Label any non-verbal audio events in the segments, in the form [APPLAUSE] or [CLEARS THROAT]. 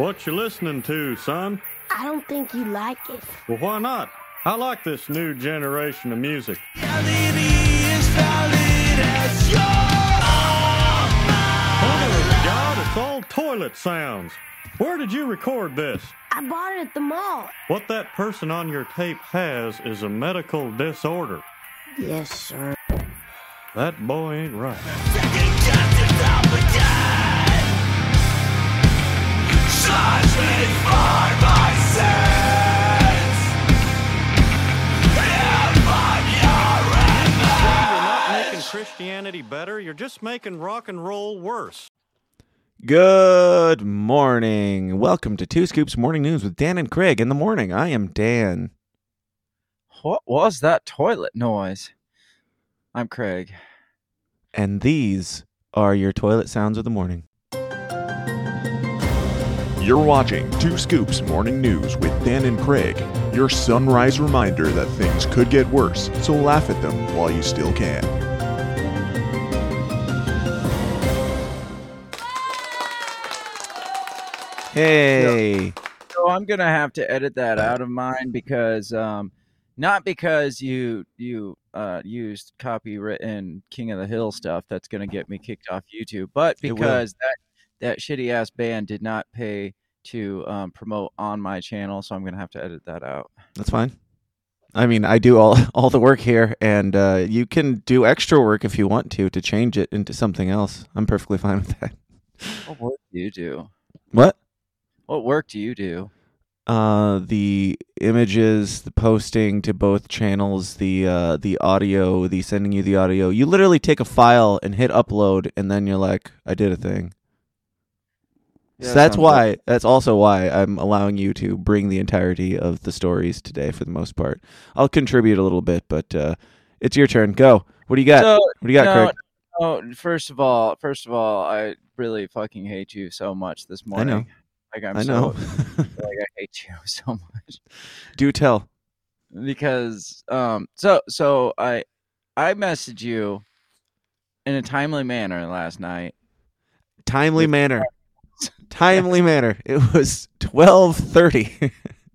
What you listening to, son? I don't think you like it. Well, why not? I like this new generation of music. Oh, of God, it's all toilet sounds. Where did you record this? I bought it at the mall. What that person on your tape has is a medical disorder. Yes, sir. That boy ain't right. Christianity better, you're just making rock and roll worse. Good morning. Welcome to Two Scoops Morning News with Dan and Craig in the morning. I am Dan. What was that toilet noise? I'm Craig. And these are your toilet sounds of the morning. You're watching Two Scoops Morning News with Dan and Craig, your sunrise reminder that things could get worse, so laugh at them while you still can. Hey. So I'm gonna have to edit that out of mine because, um, not because you you uh, used copywritten King of the Hill stuff that's gonna get me kicked off YouTube, but because that that shitty ass band did not pay to um, promote on my channel, so I'm gonna have to edit that out. That's fine. I mean, I do all [LAUGHS] all the work here, and uh, you can do extra work if you want to to change it into something else. I'm perfectly [LAUGHS] fine with that. What work do you do? What? What work do you do? Uh, the images, the posting to both channels, the uh, the audio, the sending you the audio. You literally take a file and hit upload, and then you're like, I did a thing. Yeah, so that's why. That's also why I'm allowing you to bring the entirety of the stories today for the most part. I'll contribute a little bit, but uh, it's your turn. Go. What do you got? So, what do you got, no, Craig? no, first of all, first of all, I really fucking hate you so much this I morning. know. Like I'm I so know. [LAUGHS] like I hate you [LAUGHS] so much do tell. because um so so I I messaged you in a timely manner last night. Timely manner. Timely manner. It was twelve thirty.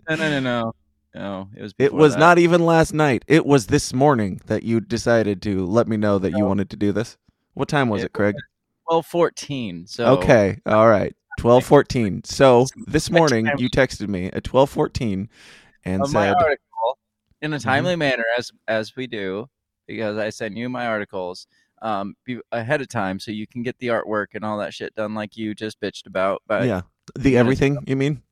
No no no no no it was It was that. not even last night. It was this morning that you decided to let me know that you wanted to do this. What time was It it, Craig? twelve fourteen. So Okay. All right. 12:14. So, this morning you texted me at 12:14 and of my said, article in Mm-hmm. a timely manner as as we do because I send you my articles um be, ahead of time so you can get the artwork and all that shit done like you just bitched about. But "Yeah, the everything, you mean?"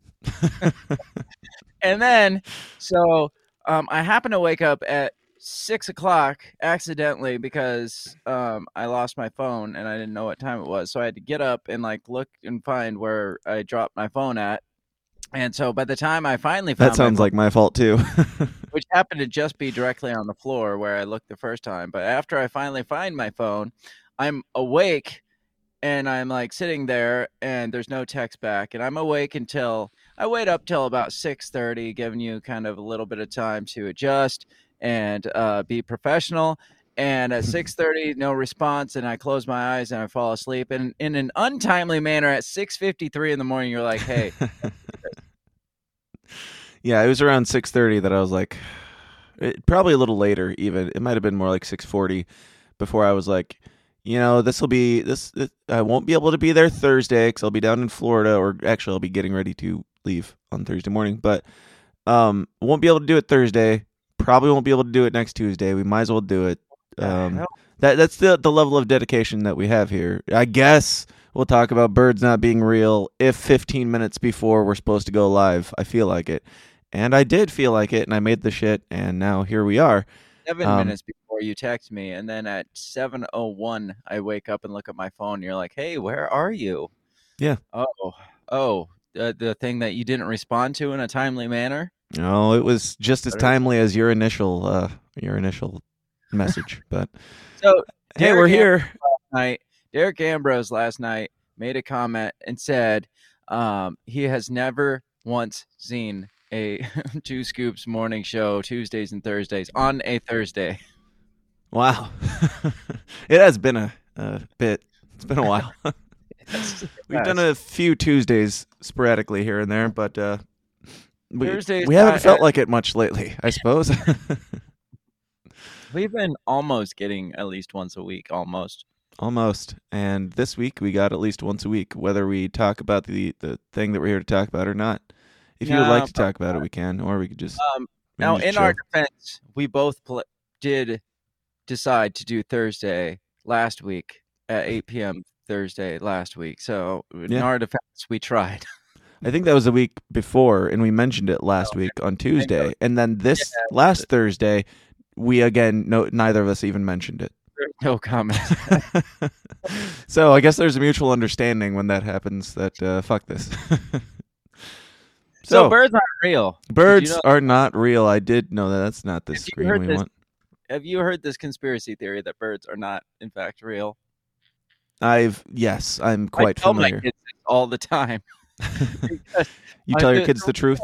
and then so um I happen to wake up at six o'clock accidentally because um I lost my phone and I didn't know what time it was. So I had to get up and like look and find where I dropped my phone at. And so by the time I finally found That sounds my like my fault too. [LAUGHS] which happened to just be directly on the floor where I looked the first time. But after I finally find my phone, I'm awake and I'm like sitting there and there's no text back and I'm awake until I wait up till about 6:30 giving you kind of a little bit of time to adjust and uh, be professional and at [LAUGHS] 6:30 no response and I close my eyes and I fall asleep and in an untimely manner at 6:53 in the morning you're like hey yeah, it was around 6:30 that I was like it, probably a little later even. It might have been more like 6:40 before I was like, you know, this will be this, this I won't be able to be there Thursday cuz I'll be down in Florida or actually I'll be getting ready to leave on Thursday morning, but um won't be able to do it Thursday. Probably won't be able to do it next Tuesday. We might as well do it. Um that that's the the level of dedication that we have here. I guess we'll talk about birds not being real if 15 minutes before we're supposed to go live. I feel like it. And I did feel like it and I made the shit and now here we are. seven Um, minutes before you text me, and then at seven oh one, I wake up and look at my phone. And you're like, "Hey, where are you?" Yeah. Oh, oh, the the thing that you didn't respond to in a timely manner. Oh, it was just as timely as your initial uh your initial message. But [LAUGHS] So hey, Derek we're here. night, Derek Ambrose last night made a comment and said um, he has never once seen a [LAUGHS] two scoops morning show Tuesdays and Thursdays on a Thursday. Wow. [LAUGHS] it has been a, a bit. It's been a while. [LAUGHS] We've done a few Tuesdays sporadically here and there, but uh, we, Thursdays, we haven't I- felt like it much lately, I suppose. We've been almost getting at least once a week, almost. Almost. And this week we got at least once a week, whether we talk about the, the thing that we're here to talk about or not. If you would like to talk about it, we can, or we could just. Um, now, just in our defense, we both pl- did decide to do Thursday last week at 8 p.m. Thursday last week. So, in Yeah. our defense, we tried. [LAUGHS] I think that was the week before, and we mentioned it last week on Tuesday. And then this Yeah. last Thursday, we again, no, neither of us even mentioned it. No comment. [LAUGHS] so I guess there's a mutual understanding when that happens that uh, fuck this. [LAUGHS] so, so, birds aren't real. birds know- are not real. I did know that. That's not the screen we this- want. Have you heard this conspiracy theory that birds are not, in fact, real? I've yes, I'm quite familiar. all the time. [LAUGHS] You tell your kids the truth.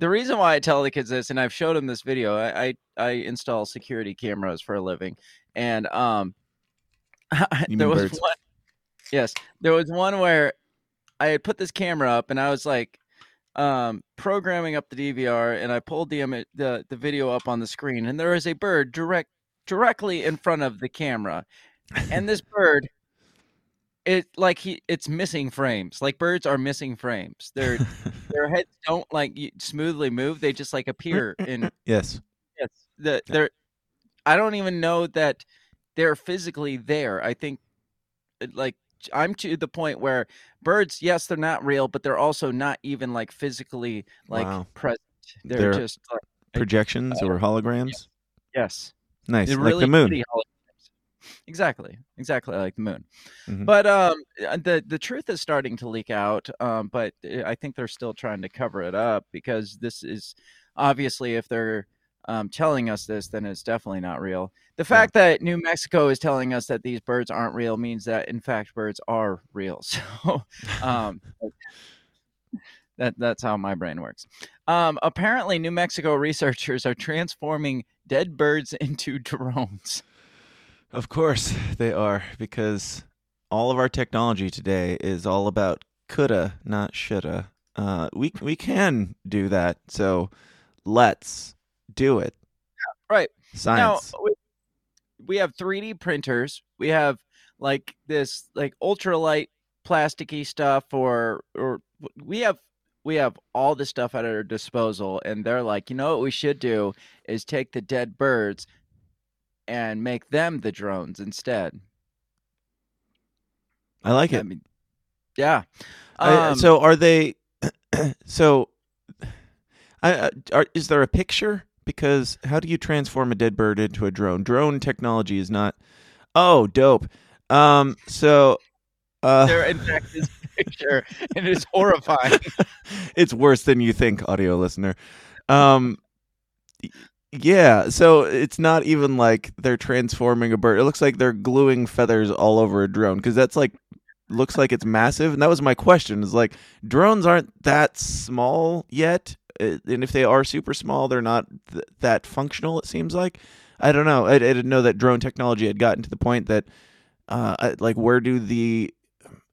The reason why I tell the kids this, and I've showed them this video, I I, I install security cameras for a living, and um, [LAUGHS] there was birds. one. Yes, there was one where I had put this camera up, and I was like, um, programming up the DVR, and I pulled the ima- the the video up on the screen, and there is a bird direct directly in front of the camera, and this [LAUGHS] bird. It like he it's missing frames. Like birds are missing frames. Their [LAUGHS] their heads don't like smoothly move. They just like appear in [LAUGHS] yes. yes. The they're I don't even know that they're physically there. I think uh, like I'm to the point where birds, yes, they're not real, but they're also not even like physically like Wow. present. They're, They're just like Projections uh, or holograms. yes, Nice, they're like really the moon. Exactly, exactly like the moon. Mhm. But um, uh, the the truth is starting to leak out. Um, but uh, I think they're still trying to cover it up because this is obviously if they're um, telling us this, then it's definitely not real. The fact that New Mexico is telling us that these birds aren't real means that in fact birds are real. [LAUGHS] So um, that that's how my brain works. Um, apparently, New Mexico researchers are transforming dead birds [LAUGHS] into drones. Of course they are, because all of our technology today is all about coulda, not shoulda. Uh, we we can do that, so let's do it. Right. Science. Now we, we have 3D printers. We have like this like ultralight plasticky stuff or or we have we have all this stuff at our disposal and they're like, "You know what we should do is take the dead birds and make them the drones instead." I like it. I it. mean, yeah. I- Um, so are they? [CLEARS THROAT] so, I, I- are, is there a picture? Because how do you transform a dead bird into a drone? Drone technology is not. Oh, dope. Um. So. Uh, [LAUGHS] there in fact is a picture and it's horrifying. [LAUGHS] it's worse than you think, audio listener. Um, yeah, so it's not even like they're transforming a bird. It looks like they're gluing feathers all over a drone because that's like looks like it's massive. And that was my question: is like drones aren't that small yet, uh, and if they are super small, they're not th- that functional. It seems like I don't know. I, I didn't know that drone technology had gotten to the point that, uh, I, like where do the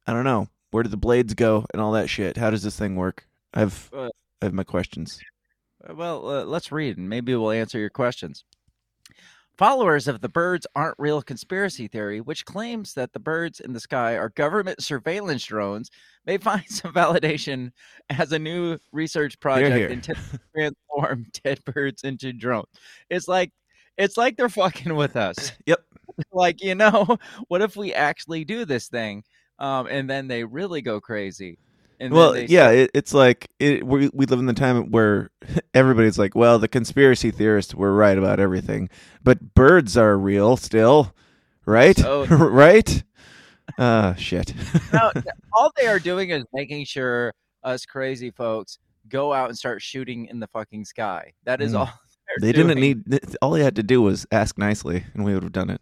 I don't know. Where do the blades go and all that shit? How does this thing work? I've Uh, I have my questions. Well, uh, let's read and maybe we'll answer your questions. Followers of the birds aren't real conspiracy theory, which claims that the birds in the sky are government surveillance drones, may find [LAUGHS] some validation as a new research project here. intended to transform [LAUGHS] dead birds into drones. It's like it's like they're fucking with us. [LAUGHS] Yep. like, you know, what if we actually do this thing? Um, and then they really go crazy. And well, yeah, it, it's like it, we we live in the time where [LAUGHS] everybody's like, well, the conspiracy theorists were right about everything, but birds are real still, right? So- [LAUGHS] right? Uh, shit. no, [LAUGHS] all they are doing is making sure us crazy folks go out and start shooting in the fucking sky. That is Mm. all they're they didn't need. All they had to do was ask nicely, and we would have done it.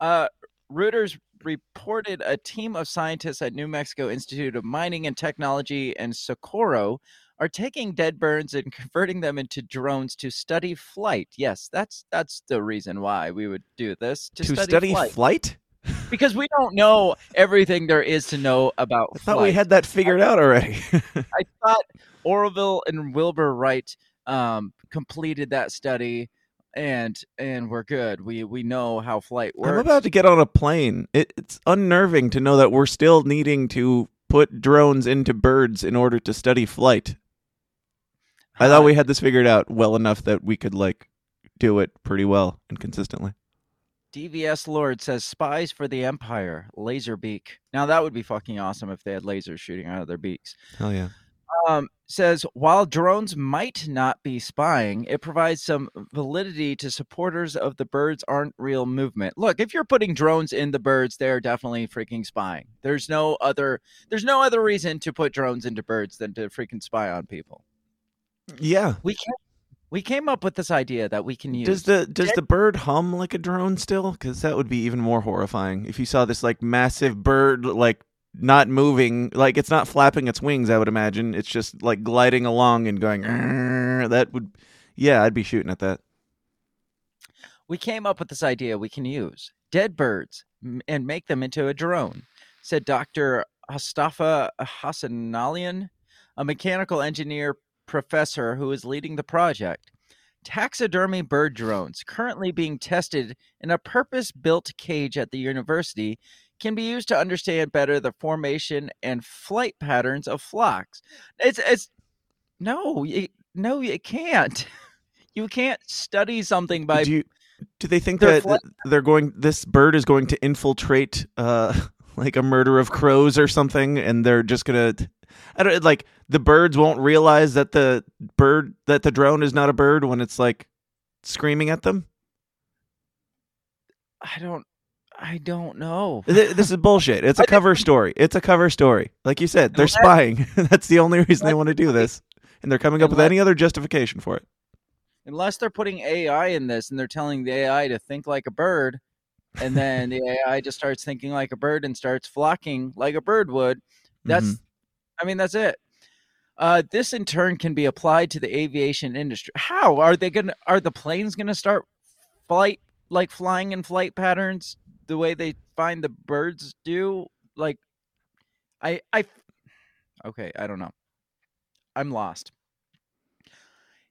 Uh, Reuters reported a team of scientists at New Mexico Institute of Mining and Technology and Socorro are taking dead birds and [LAUGHS] converting them into drones to study flight. Yes, that's that's the reason why we would do this to, to study, study flight. flight. because we don't know everything there is to know about. I thought we had that figured out already. I thought Orville and Wilbur Wright um, completed that study, and and we're good. We we know how flight works. I'm about to get on a plane. It, it's unnerving to know that we're still needing to put drones into birds in order to study flight. I thought we had this figured out well enough that we could like do it pretty well and consistently. DVS Lord says spies for the Empire, laser beak. Now that would be fucking awesome if they had lasers shooting out of their beaks. Hell yeah. Um, says while drones might not be spying, it provides some validity to supporters of the birds aren't real movement. Look, if you're putting drones in the birds, they're definitely freaking spying. There's no other there's no other reason to put drones into birds than to freaking spy on people. Yeah. We came, we came up with this idea that we can use Does the does the bird hum like a drone still? Because that would be even more horrifying if you saw this like massive bird like not moving, like it's not flapping its wings. I would imagine it's just like gliding along and going. That would, yeah, I'd be shooting at that. we came up with this idea we can use dead birds and make them into a drone, said Dr. Mustafa Hassanalian, a mechanical engineer professor who is leading the project. Taxidermy bird drones, currently being tested in a purpose built cage at the university, can be used to understand better the formation and flight patterns of flocks. It's, it's no, you, no, you can't. [LAUGHS] You can't study something by do you, do they think that th- they're going? This bird is going to infiltrate, uh, [LAUGHS] like a murder of crows or something, and they're just gonna. I don't like the birds won't realize that the bird that the drone is not a bird when it's like screaming at them. I don't I don't know. Th- This is bullshit. It's a cover story. It's a cover story. Like you said, they're Unless- spying. [LAUGHS] That's the only reason they want to do this, and they're coming up with any other justification for it. Unless they're putting AI in this and they're telling the AI to think like a bird and then the [LAUGHS] AI just starts thinking like a bird and starts flocking like a bird would. That's Mhm. I mean that's it. Uh, this in turn can be applied to the aviation industry. How are they gonna? Are the planes gonna start flight like flying in flight patterns the way they find the birds do? Like, I I okay, I don't know. I'm lost.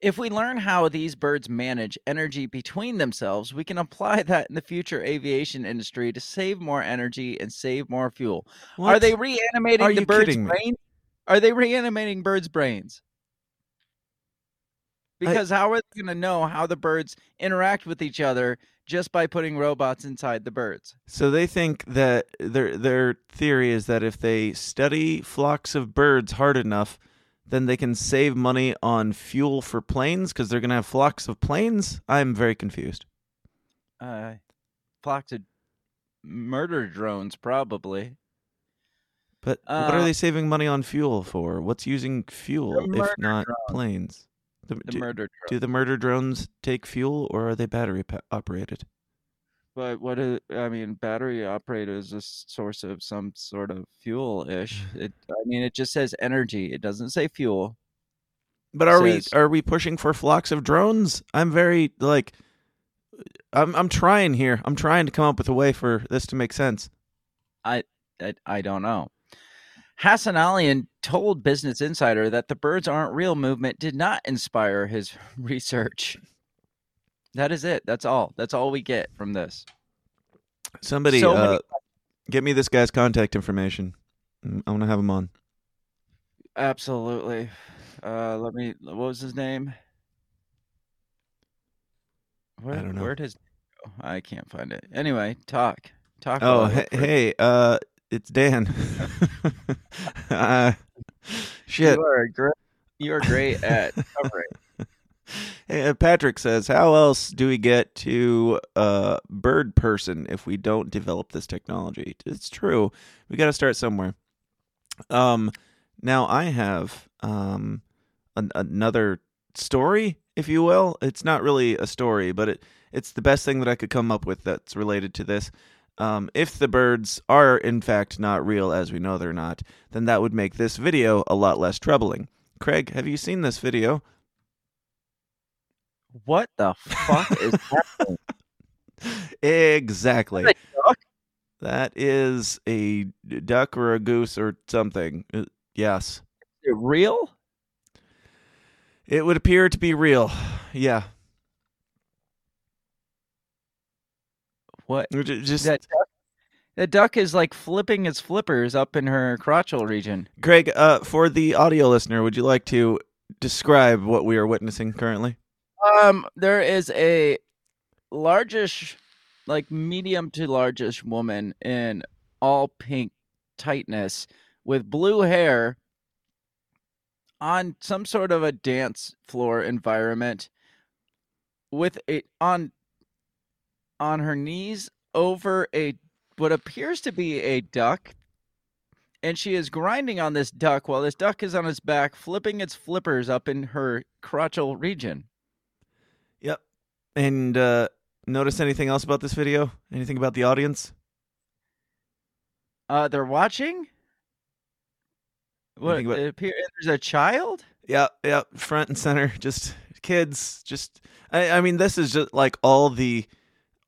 If we learn how these birds manage energy between themselves, we can apply that in the future aviation industry to save more energy and save more fuel. Are they reanimating Are the bird's kidding me? brain? Are they reanimating birds' brains? Because how are they going to know how the birds interact with each other just by putting robots inside the birds? So they think that their their theory is that if they study flocks of birds hard enough, then they can save money on fuel for planes because they're going to have flocks of planes. I'm very confused. Uh, flocks of murder drones, probably. But what are Uh, they saving money on fuel for? What's using fuel if not drones. planes? The- The do, murder do the murder drones take fuel or are they battery pa- operated? But what is, I mean, battery operated is a source of some sort of fuel ish. [SIGHS] It, I mean, it just says energy. It doesn't say fuel. But are Says- we are we pushing for flocks of drones? I'm very like uh, I'm I'm trying here. I'm trying to come up with a way for this to make sense. I, I don't know. Hassanalian told Business Insider that the birds aren't real movement did not inspire his [LAUGHS] research. That is it. That's all. That's all we get from this. Somebody So uh, get me this guy's contact information. Mm, I want to have him on. Absolutely. Uh, let me. What was his name? Where, don't know. Where'd his? Go? I can't find it. Anyway, talk. Talk. Oh, hey, hey uh it's Dan. [LAUGHS] [LAUGHS] uh, shit. You are great. You are great at covering. [LAUGHS] Hey, uh, Patrick says, "How else do we get to uh, bird person if we don't develop this technology?" It's true. We got to start somewhere. Um, now I have um an- another story, if you will. It's not really a story, but it it's the best thing that I could come up with that's related to this. Um, if the birds are in fact not real, as we know they're not, then that would make this video a lot less troubling. Craig, have you seen this video? What the fuck [LAUGHS] is happening? Exactly. Is it? That is a duck or a goose or something. Uh, Yes. Is it real? It would appear to be real. Yeah. What? Just That duck, that duck is like flipping its flippers up in her crotchal region. Greg, uh, for the audio listener, would you like to describe what we are witnessing currently? Um, there is a largish, like medium to largish woman in all pink tightness with blue hair on some sort of a dance floor environment with a on on her knees over a what appears to be a duck and she is grinding on this duck while this duck is on its back flipping its flippers up in her crotchal region Yep. And uh, notice anything else about this video? Anything about the audience? Uh, they're watching. What? about- appear, there's a child. yep yep front and center. Just kids. Just I, I mean, this is just like all the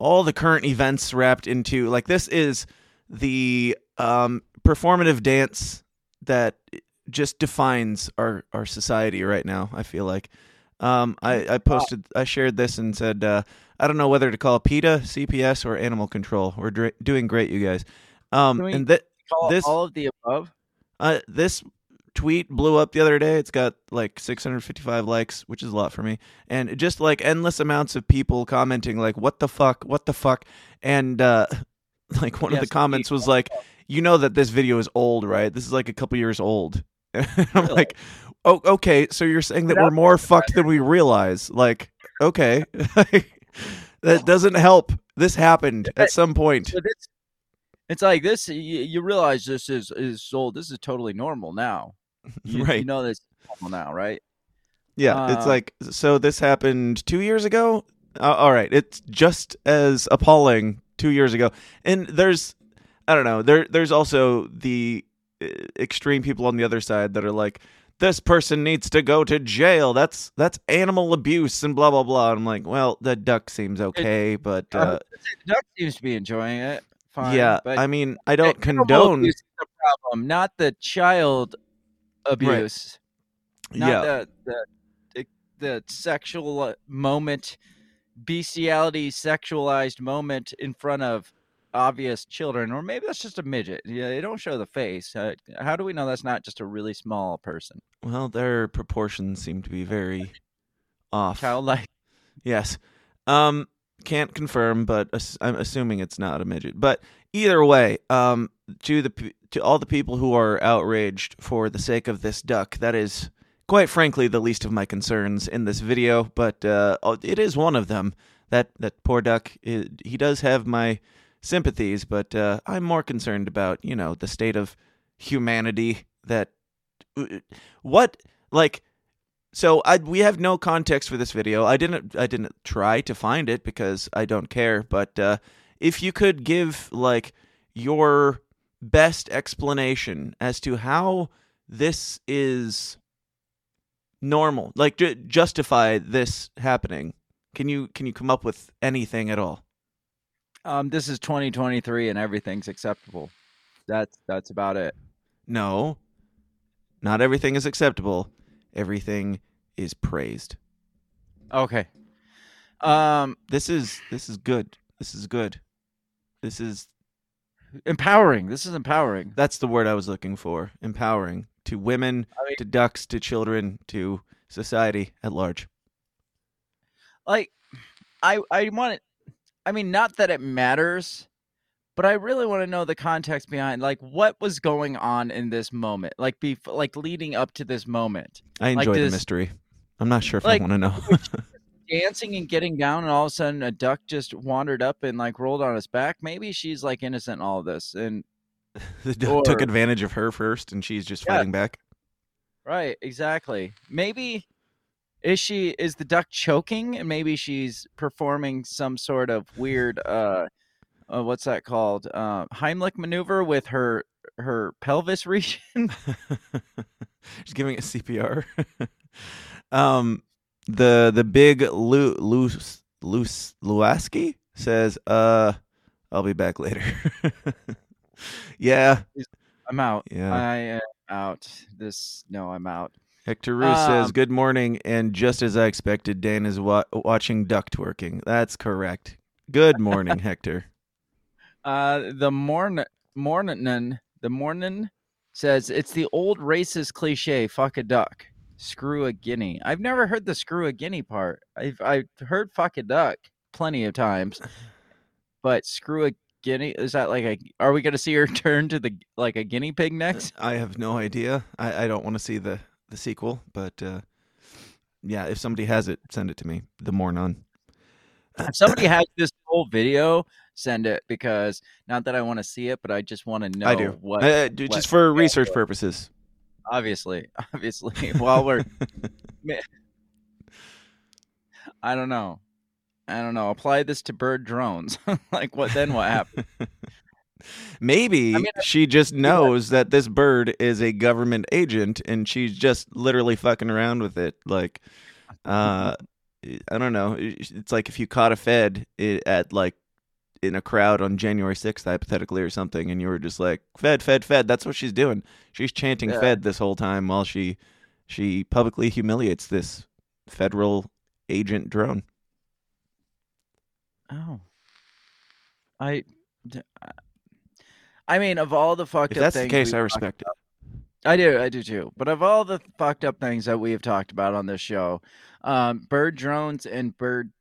all the current events wrapped into like this is the um performative dance that just defines our our society right now. I feel like. Um, I, I posted, I shared this and said, uh, I don't know whether to call PETA, CPS, or animal control. We're dra- doing great, you guys. Um, and that This- all of the above. uh, this tweet blew up the other day. It's got like 655 likes, which is a lot for me, and just like endless amounts of people commenting, like "What the fuck? What the fuck?" And uh, [LAUGHS] like one of the comments was like, "You know that this video is old, right? This is like a couple years old." [LAUGHS] And I'm Really? like, "Oh, okay. So you're saying that we're more fucked than we realize?" Like, okay, [LAUGHS] that doesn't help. This happened at some point. It's like this. You, you realize this is is old. This is totally normal now. [LAUGHS] You, You Right. know this is now, right? Yeah, it's Uh, like so. This happened two years ago. Uh, all right, it's just as appalling two years ago. And there's, I don't know. There, there's also the uh, extreme people on the other side that are like, this person needs to go to jail. That's that's animal abuse and blah blah blah. I'm like, well, the duck seems okay, but [LAUGHS] uh, The duck seems to be enjoying it. Fine. yeah, but I mean, I don't condone. the problem, not the child abuse. Not Yeah, the, the the the sexual uh, moment, bestiality, sexualized moment in front of obvious children, or maybe that's just a midget. Yeah, they don't show the face. Uh, how do we know that's not just a really small person? well, their proportions seem to be very off. Childlike. Yes. Um, can't confirm, but ass- I'm assuming it's not a midget. But either way, um, to the to all the people who are outraged for the sake of this duck, that is quite frankly the least of my concerns in this video. But uh, oh, it is one of them. That that poor duck. i he does have my sympathies, but uh, I'm more concerned about you know the state of humanity. That uh, what like so I we have no context for this video. I didn't I didn't try to find it because I don't care. But uh, if you could give like your best explanation as to how this is normal, like ju- justify this happening, can you can you come up with anything at all? Um, this is 2023 and everything's acceptable. That's that's about it. No, not everything is acceptable. Everything is praised. Okay. Um, This is this is good. This is good. This is empowering. This is empowering. That's the word I was looking for. Empowering to women, I mean- to ducks, to children, to society at large. like i i want it i mean not that it matters but i really want to know the context behind like what was going on in this moment like be like leading up to this moment I Like enjoy the this- mystery. I'm not sure if like- I want to know. [LAUGHS] dancing and getting down and all of a sudden a duck just wandered up and like rolled on his back maybe she's like innocent in all of this and [LAUGHS] the duck took advantage of her first, and she's just Yeah. fighting back. right exactly maybe is she is the duck choking and maybe she's performing some sort of weird uh, uh what's that called uh heimlich maneuver with her her pelvis region [LAUGHS] she's giving it CPR. [LAUGHS] um, the the big Lu Lu Lu Luaski says, "Uh, I'll be back later. [LAUGHS] yeah, I'm out. Yeah. I am out. This no, I'm out. Hector Roos says, Um, "Good morning," and just as I expected, Dan is wa- watching duck twerking. That's correct. Good morning, [LAUGHS] Hector. Uh, the morn morning the morning says it's the old racist cliche. Fuck a duck, screw a guinea. I've never heard the screw a guinea part. I've I've heard fuck a duck plenty of times, but screw a guinea is that like a? Are we gonna see her [LAUGHS] turn to the like a guinea pig next? I have no idea. I, I don't want to see the the sequel, but uh, yeah, if somebody has it, send it to me. The more none. If somebody has this whole video, send it because not that I want to see it, but I just want to know I do. what. Uh, what- just for research what- purposes. Obviously, [LAUGHS] obviously, while we're, [LAUGHS] I don't know, I don't know. Apply this to bird drones. [LAUGHS] like what? Then what happened? Maybe I mean, she just knows that this bird is a government agent and she's just literally fucking around with it. Like, uh, I don't know. It's like if you caught a Fed at like in a crowd on January 6th, hypothetically, or something, and you were just like, Fed, Fed, Fed. That's what she's doing. She's chanting Yeah. Fed this whole time while she she publicly humiliates this federal agent drone. Oh, I. I mean, of all the fucked If up that's the case, I respect it. I do, I do too. But of all the fucked up things that we have talked about on this show, um, bird drones and bird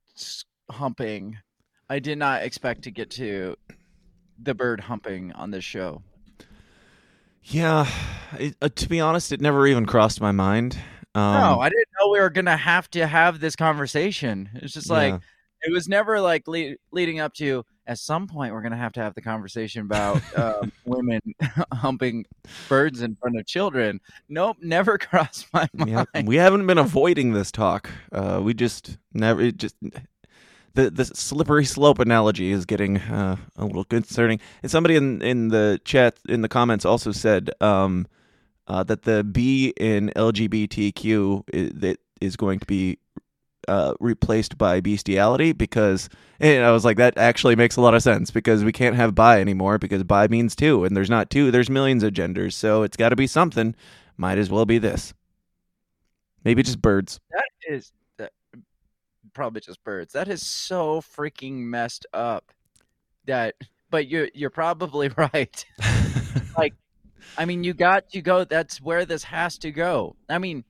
humping, I did not expect to get to the bird humping on this show. Yeah, it, uh, to be honest, it never even crossed my mind. Um, no, I didn't know we were gonna have to have this conversation. It's just like yeah. it was never like le- leading up to. At some point, we're gonna have to have the conversation about [LAUGHS] um, women [LAUGHS] humping birds in front of children. Nope, never [LAUGHS] crossed my mind. yeah, we haven't been avoiding this talk. Uh, we just never. It just the the slippery slope analogy is getting uh, a little concerning. And somebody in in the chat in the comments also said um, uh, that the B in LGBTQ is, that is going to be uh, replaced by bestiality because and I was like that actually makes a lot of sense because we can't have bi anymore because bi means two and there's not two there's millions of genders. So it's got to be something. Might as well be this. Maybe just birds. That is probably just birds. That is so freaking messed up. That, but you're you're probably [LAUGHS] right. Like, I mean, you got to go. That's where this has to go. I mean,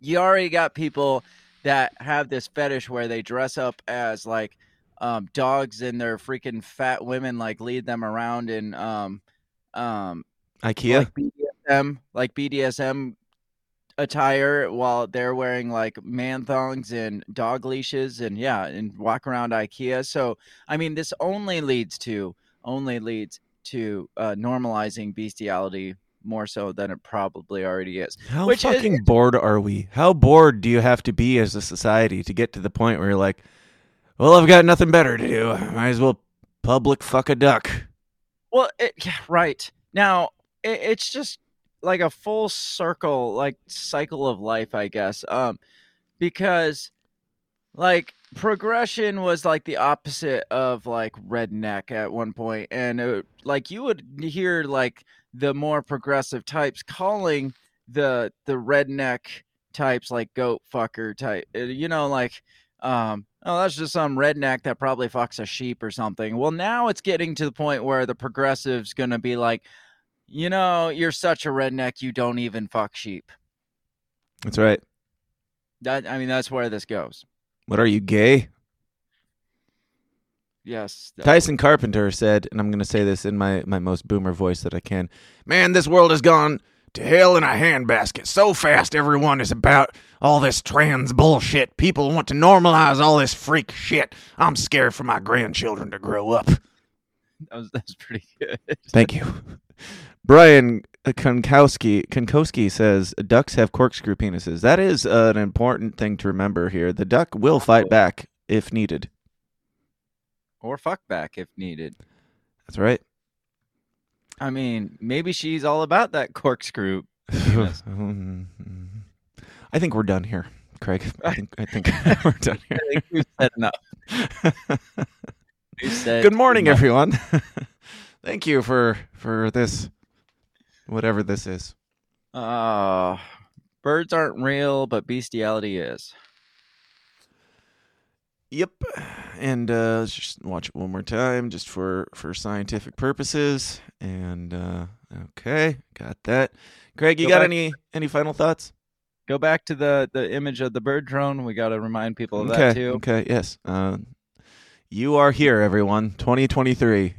you already got people that have this fetish where they dress up as like um, dogs and their freaking fat women like lead them around in um um IKEA like BDSM, like BDSM attire while they're wearing like man thongs and dog leashes and yeah, and walk around IKEA. So I mean, this only leads to only leads to uh, normalizing bestiality more so than it probably already is. How Which is- fucking bored are we? How bored do you have to be as a society to get to the point where you're like, well, I've got nothing better to do. I might as well public fuck a duck. Well, it, yeah, right now it, it's just like a full circle, like cycle of life, I guess. Um, because like progression was like the opposite of like redneck at one point, and it, like you would hear like the more progressive types calling the the redneck types like goat fucker type, uh, you know, like um oh that's just some redneck that probably fucks a sheep or something well now it's getting to the point where the progressive's gonna be like you know you're such a redneck you don't even fuck sheep That's right. that i mean that's where this goes What are you, gay? yes Tyson Carpenter said, and I'm going to say this in my, my most boomer voice that I can Man, this world has gone to hell in a handbasket so fast. Everyone is about all this trans bullshit. People want to normalize all this freak shit. I'm scared for my grandchildren to grow up. that was, that was pretty good Thank you. Brian Konkowski, Konkowski says ducks have corkscrew penises. That is uh, an important thing to remember here. The duck will fight back if needed. or fuck back if needed That's right. i mean maybe she's all about that corkscrew [LAUGHS] I think we're done here, Craig. I [LAUGHS] think I think [LAUGHS] we're done i think we've said enough here. Said Good morning, much. everyone. Thank you for for this, whatever this is. Uh, birds aren't real, but bestiality is. Yep, and uh, let's just watch it one more time, just for for scientific purposes. And uh, okay, got that. Craig, you Go got back- any any final thoughts? Go back to the the image of the bird drone. We got to remind people of okay, that too. okay, yes. Uh, you are here, everyone. 2023.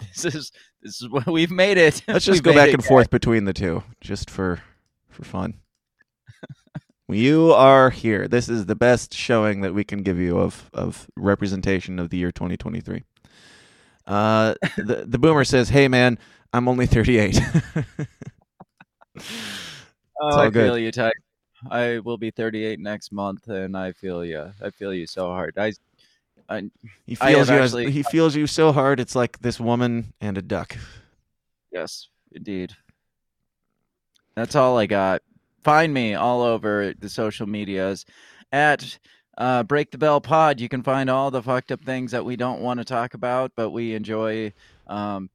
[LAUGHS] This is this is what we've made it. [LAUGHS] Let's just go back and forth between the two, just for for fun. you are here. This is the best showing that we can give you of of representation of the year 2023. Uh, [LAUGHS] the the boomer says, "Hey man, I'm only 38." Oh, I good. feel you, Ty. I will be 38 next month, and I feel you. I feel you so hard. I, I he feels you. as- he feels you so hard. It's like this woman and a duck. yes, indeed. That's all I got. Find me all over the social medias at uh, Break the Bell Pod. You can find all the fucked up things that we don't want to talk about, but we enjoy, um,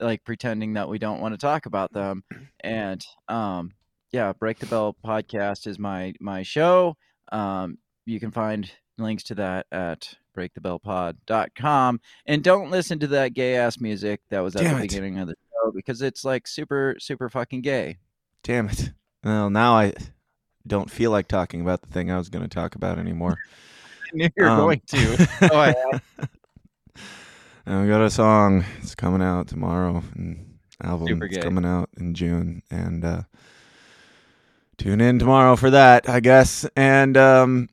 like pretending that we don't want to talk about them. And um, yeah, Break the Bell Podcast is my my show. Um, you can find links to that at breakthebellpod.com. And don't listen to that gay ass music that was at Damn the it. beginning of the show because it's like super super fucking gay. Damn it. Well, now I don't feel like talking about the thing I was going to talk about anymore. [LAUGHS] I knew you were Um, going to. [LAUGHS] Oh, I And we got a song. It's coming out tomorrow. And album it's coming out in June. And uh, tune in tomorrow for that, I guess. And um,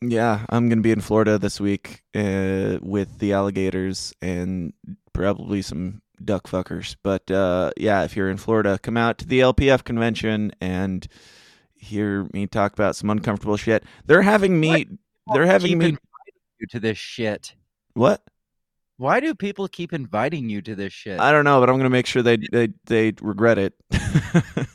yeah, I'm gonna be in Florida this week uh, with the alligators and probably some duck fuckers. But uh, yeah, if you're in Florida, come out to the LPF convention and hear me talk about some uncomfortable shit. They're having me. They're having keep me. inviting you to this shit. What? Why do people keep inviting you to this shit? I don't know, but I'm gonna make sure they they they regret it. [LAUGHS]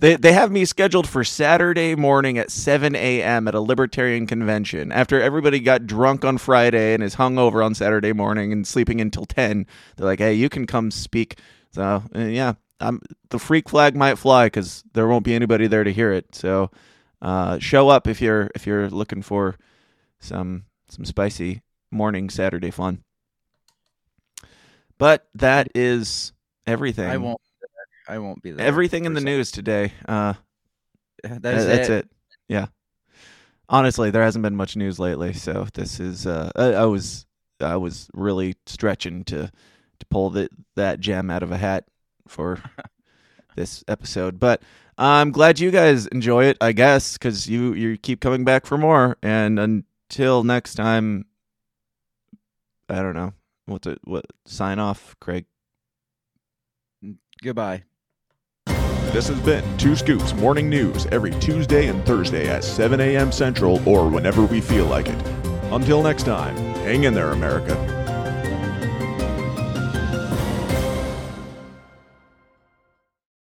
they they have me scheduled for Saturday morning at 7 a.m. at a libertarian convention. After everybody got drunk on Friday and is hungover on Saturday morning and sleeping until 10, they're like, "Hey, you can come speak." So uh, yeah, I'm the freak flag might fly because there won't be anybody there to hear it. So uh, show up if you're if you're looking for some some spicy morning Saturday fun. But that is everything. I won't. I won't be there. Everything in the news today. Uh, That that- is that's it. it. Yeah. Honestly, there hasn't been much news lately, so this is. Uh, I, I was I was really stretching to to pull the, that gem out of a hat for [LAUGHS] this episode, but I'm glad you guys enjoy it. I guess because you you keep coming back for more, and until next time, I don't know what to what sign off, Craig. Goodbye. This has been Two Scoops Morning News every Tuesday and Thursday at 7 a.m. Central or whenever we feel like it. Until next time, hang in there, America.